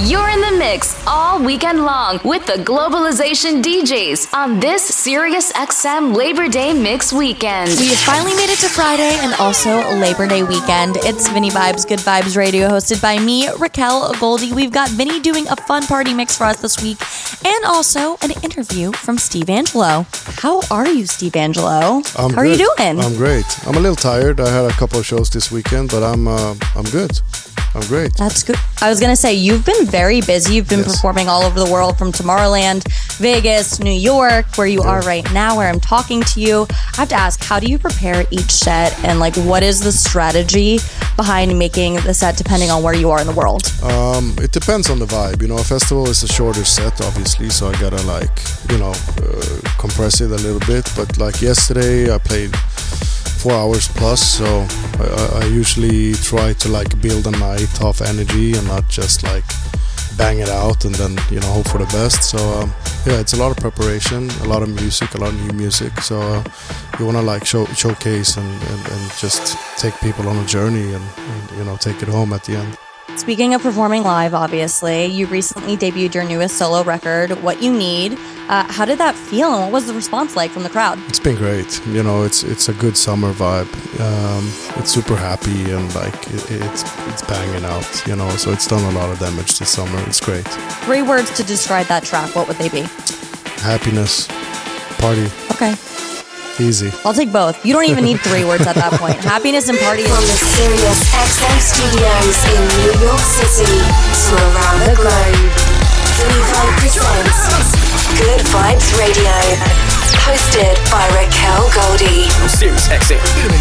You're in the mix all weekend long with the Globalization DJs on this Sirius XM Labor Day Mix weekend. We finally made it to Friday and also Labor Day weekend. It's Vinny Vibes, Good Vibes Radio, hosted by me, Raquel Goldie. We've got Vinny doing a fun party mix for us this week and also an interview from Steve Angello. How are you, Steve Angello? I'm How are you doing? I'm great. I'm a little tired. I had a couple of shows this weekend, but I'm uh, I'm good. I'm great. That's good. I was going to say, you've been very busy. You've been Yes. performing all over the world from Tomorrowland, Vegas, New York, where you are right now, where I'm talking to you. I have to ask, how do you prepare each set and like what is the strategy behind making the set depending on where you are in the world? Um, it depends on the vibe. You know, a festival is a shorter set, obviously, so I gotta like you know uh, compress it a little bit. But like yesterday, I played four hours plus, so I, I- usually try to like build a night of energy and not just like bang it out and then you know hope for the best. So um, yeah, it's a lot of preparation, a lot of music, a lot of new music. So uh, you want to like show, showcase and, and, and just take people on a journey and, and you know take it home at the end. Speaking of performing live, obviously, you recently debuted your newest solo record, What You Need. Uh, how did that feel and what was the response like from the crowd? It's been great. You know, it's it's a good summer vibe. Um, it's super happy and like it, it's it's banging out. You know, so it's done a lot of damage this summer. It's great. Three words to describe that track, what would they be? Happiness, party, Okay. Easy. I'll take both. You don't even need three words at that point. Happiness and party. From the Sirius XM studios in New York City to around the globe, Vinny Vibe presents Good Vibes Radio, hosted by Raquel Goldie. Sirius XM.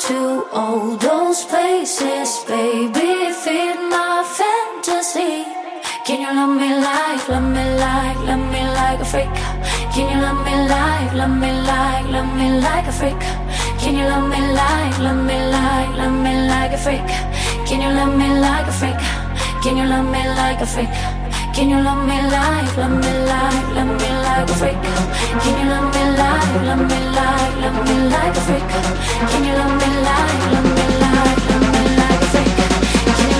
to all those places, baby. Feed my fantasy. Can you love me like, love me like, love me like a freak? Can you love me like, love me like, love me like a freak? Can you love me like, love me like, love me like a freak? Can you love me like a freak? Can you love me like a freak? Can you love me like, love me like, love me like a freak? Can you love me like, love me like, love me like a freak? Can you love me like, love me like, love me like a freak?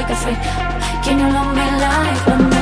like a freak. Can you love me like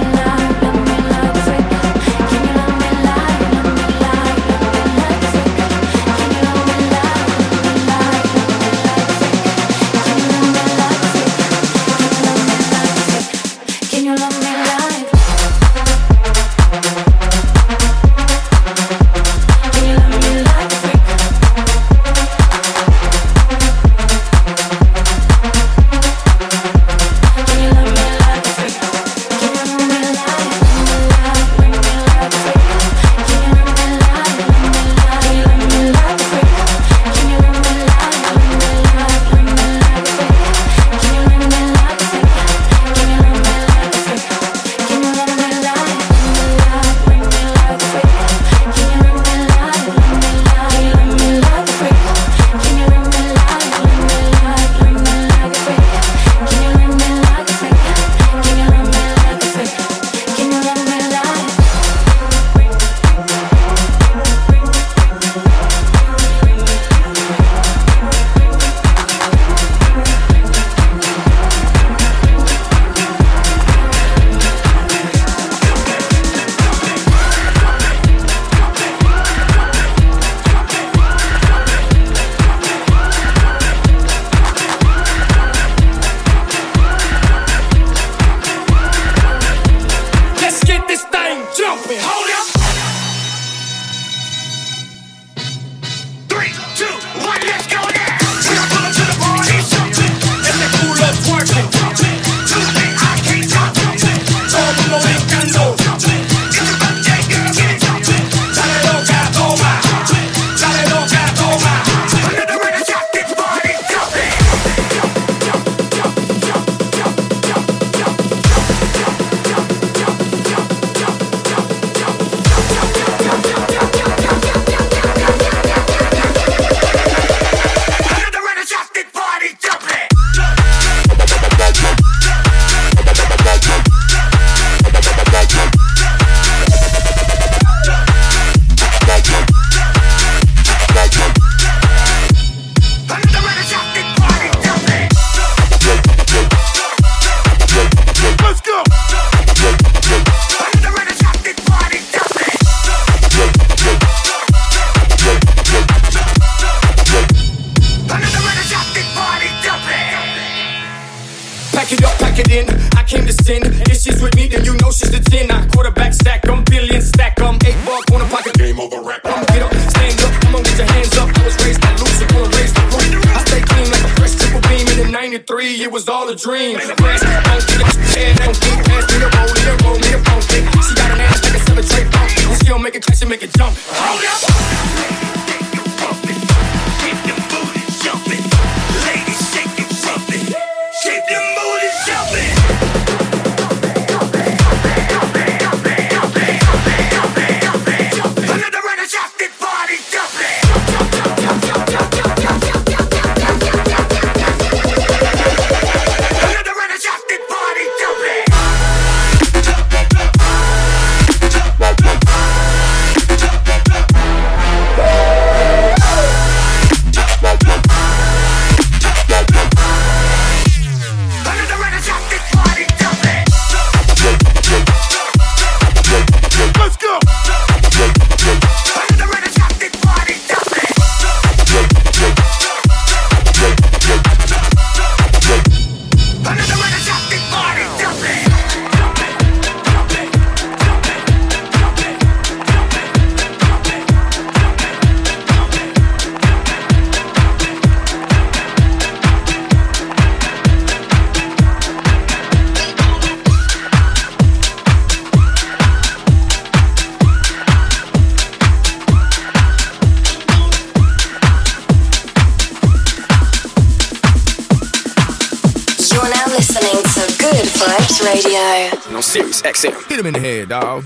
XM. Hit him in the head, dog.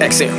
On Sirius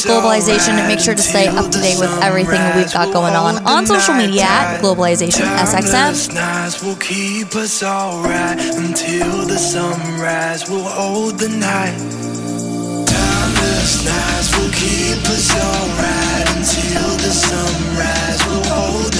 Globalization and make sure to stay up to date with everything we've got going on on social media at Globalization SXM. will keep us alright until the sunrise. We'll hold the night. Timeless nights will keep us alright until the sunrise. We'll hold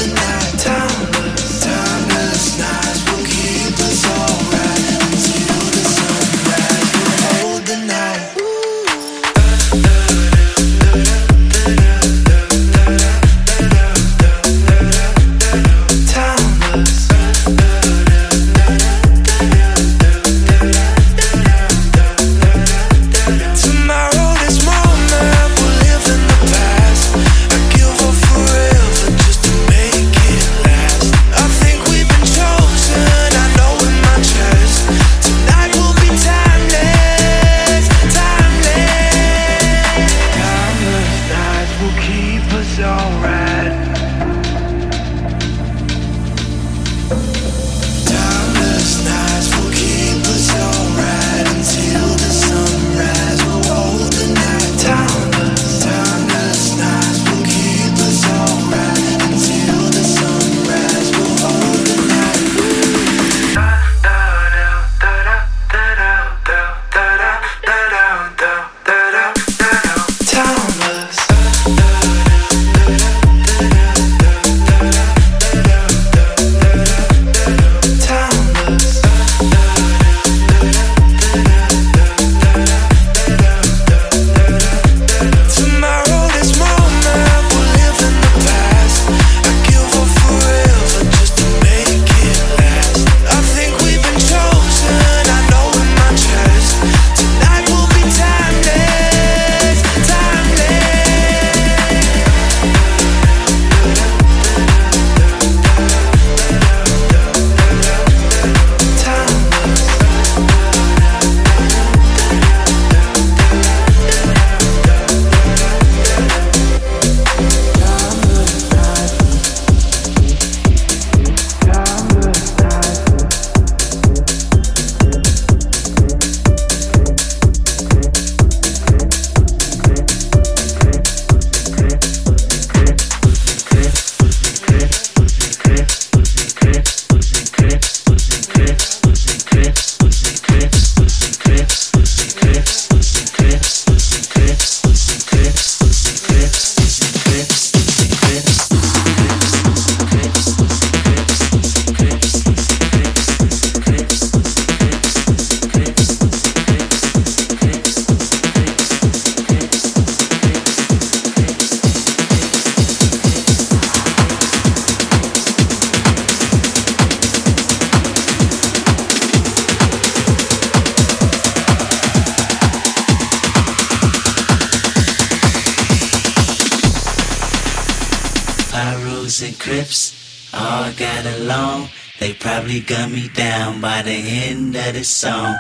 of this song.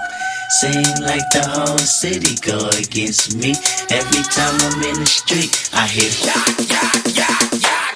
Seem like the whole city go against me. Every time I'm in the street, I hear yak, yak, yak, yak.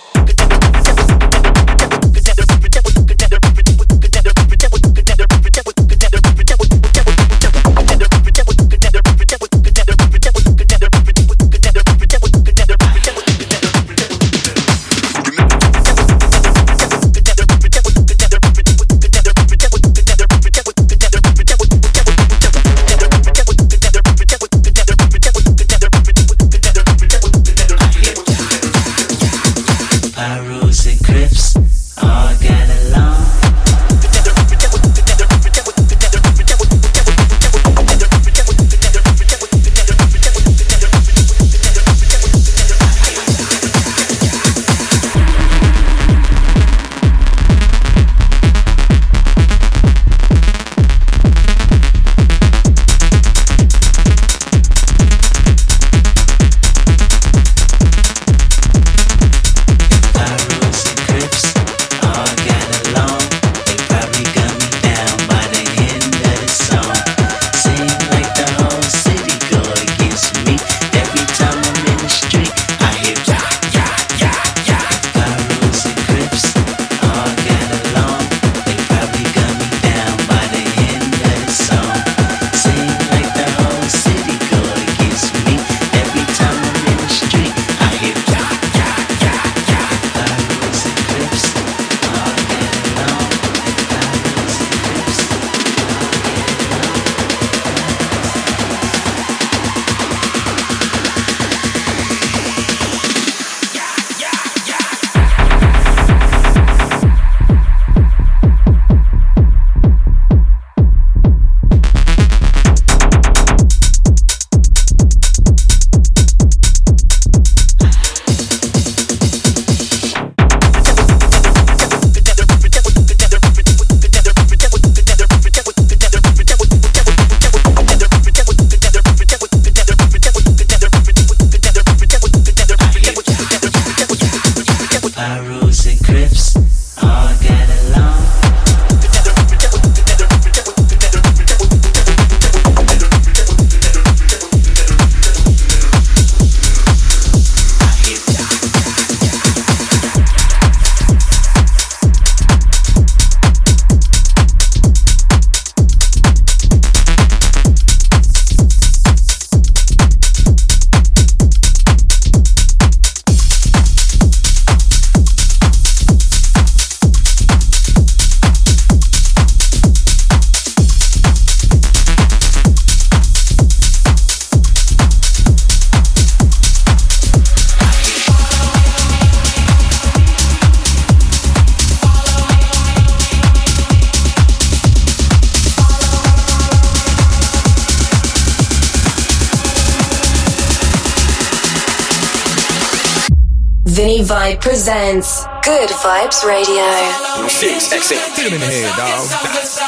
presents Good Vibes Radio. Him in the head, dog.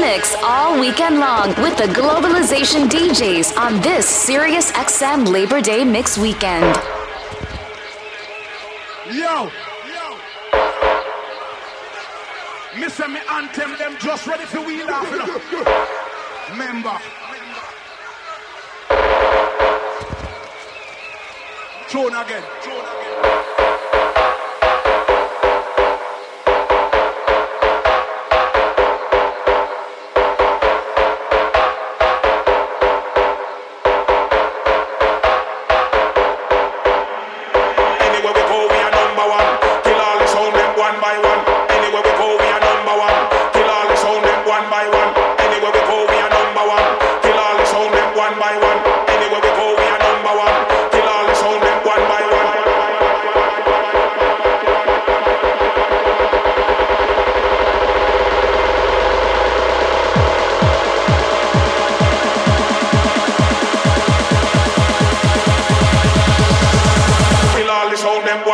mix all weekend long with the Globalization DJs on this Sirius XM Labor Day Mix Weekend. Yo! Yo! Listen, me anthem them just ready for wheel off. You? Member. Throne again. Throne again.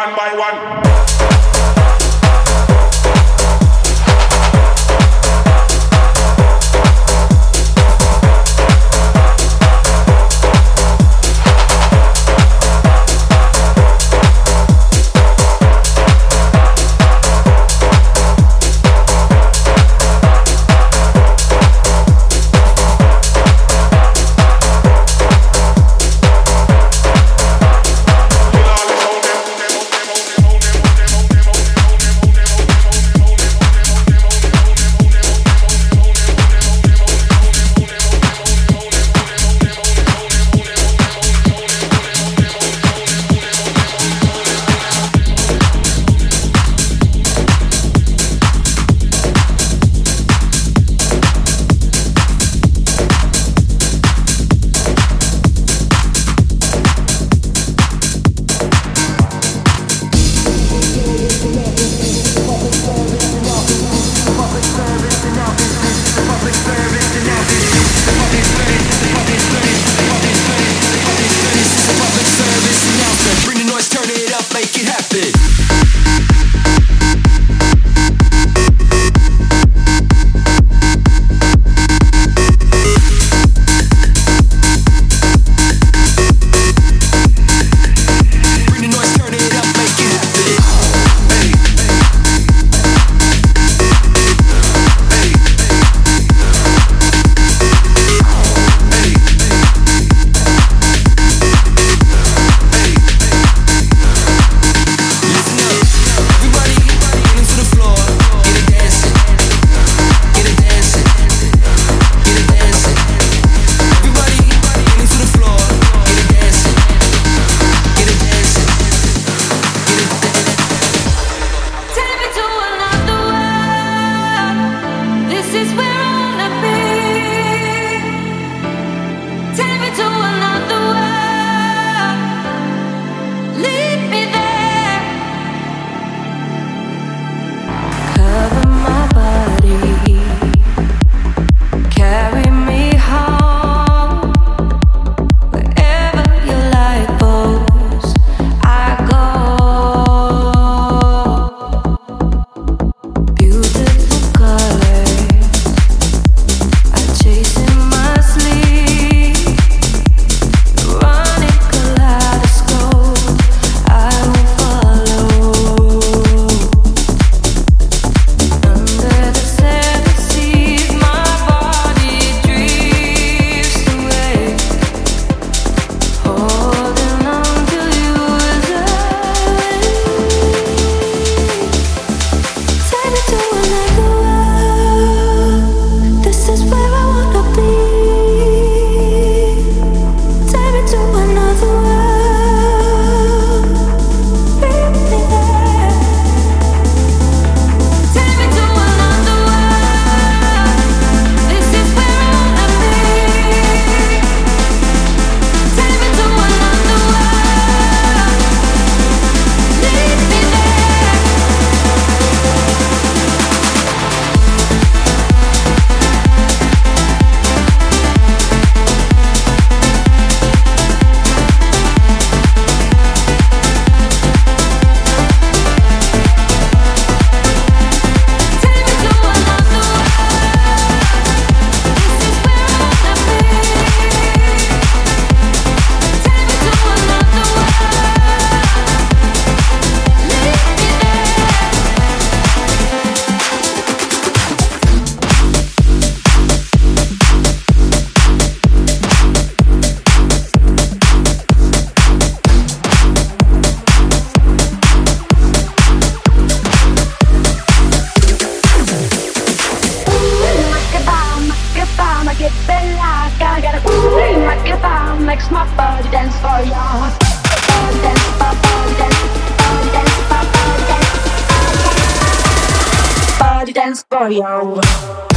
one by one. for you.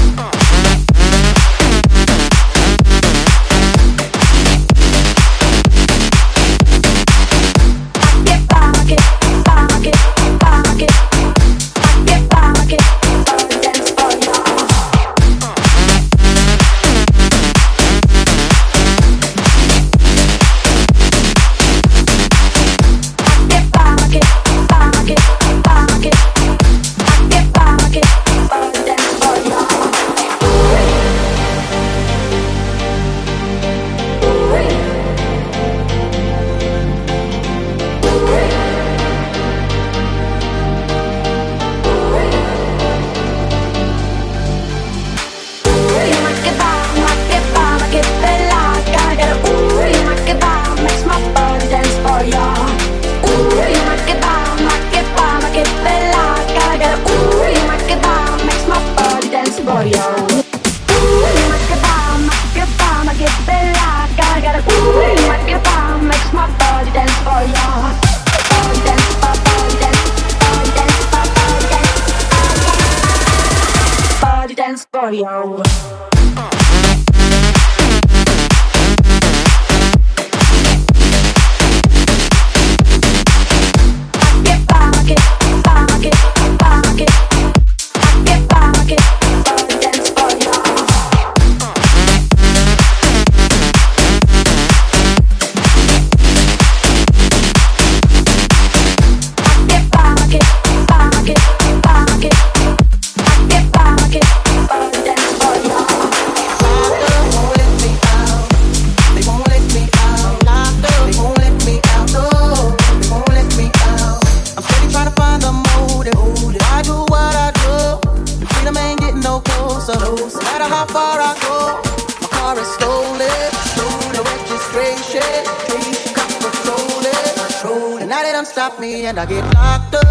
stop me and I get locked up.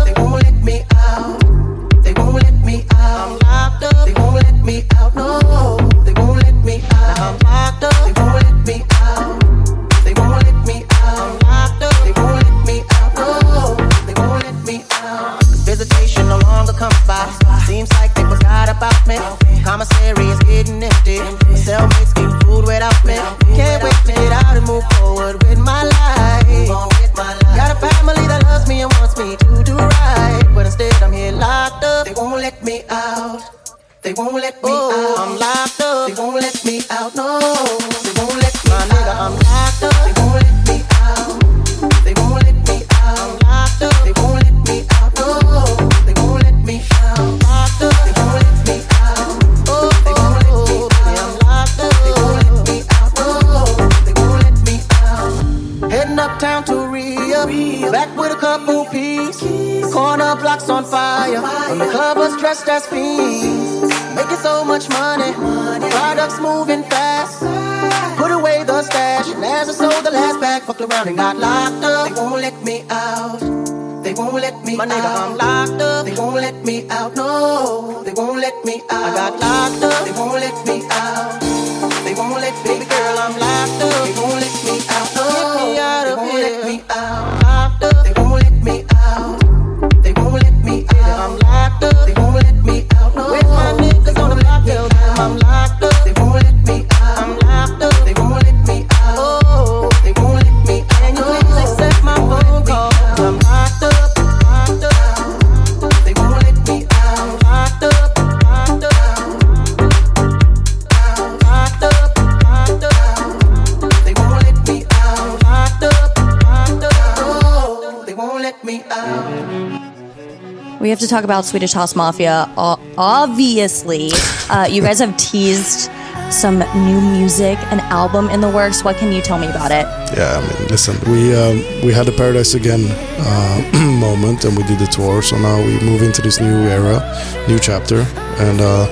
to talk about Swedish House Mafia. Obviously, uh, you guys have teased some new music, an album in the works. What can you tell me about it? Yeah, I mean, listen, we um, we had a Paradise Again uh, moment, and we did the tour. So now we move into this new era, new chapter, and uh,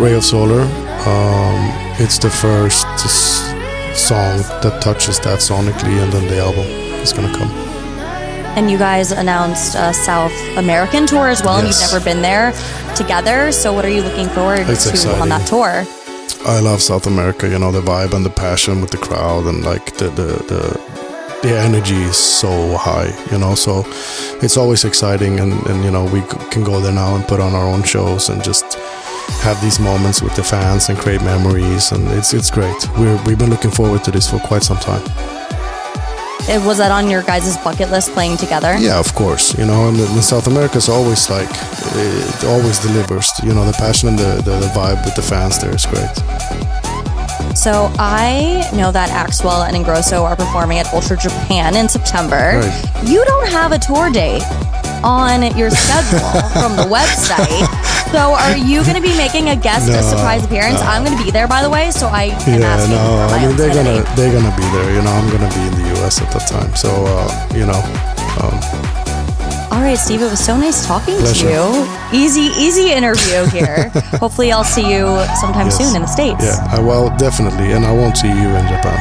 Ray of Solar. Um, it's the first song that touches that sonically, and then the album is gonna come and you guys announced a South American tour as well, yes. and you've never been there together. So, what are you looking forward it's to exciting. on that tour? I love South America. You know the vibe and the passion with the crowd, and like the the the, the energy is so high. You know, so it's always exciting, and and you know we can go there now and put on our own shows and just have these moments with the fans and create memories and it's it's great. We we've been looking forward to this for quite some time. It, was that on your guys' bucket list playing together? Yeah, of course. You know, and in South America is always like it always delivers. You know, the passion and the, the, the vibe with the fans there is great. So I know that Axwell and Ingrosso are performing at Ultra Japan in September. Right. You don't have a tour date on your schedule from the website. So are you going to be making a guest No, surprise appearance? no. I'm going to be there, by the way, so I can yeah, ask you no, for my I mean they're gonna they're gonna be there. You know, I'm gonna be in the U.S. at that time, so uh, you know. Um, All right, Steve, it was so nice talking Pleasure. to you. Easy, easy interview here. Hopefully, I'll see you sometime Yes. soon in the States. yeah, I, well, definitely, and I won't see you in Japan.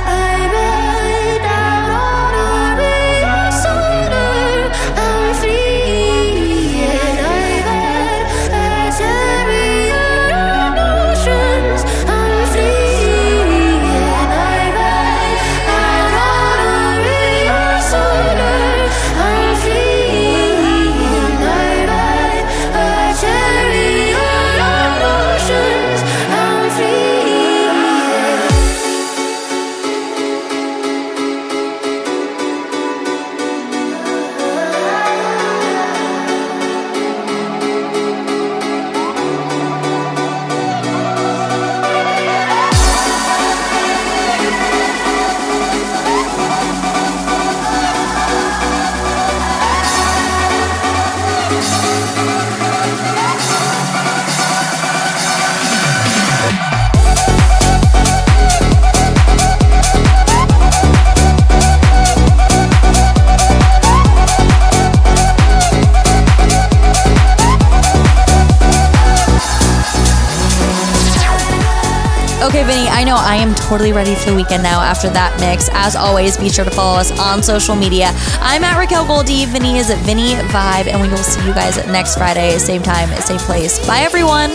I know I am totally ready for the weekend now after that mix. As always, be sure to follow us on social media. I'm at Raquel Goldie. Vinny is at Vinny Vibe, and we will see you guys next Friday, same time, same place. Bye, everyone.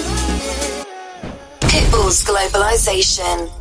Pitbull's globalization.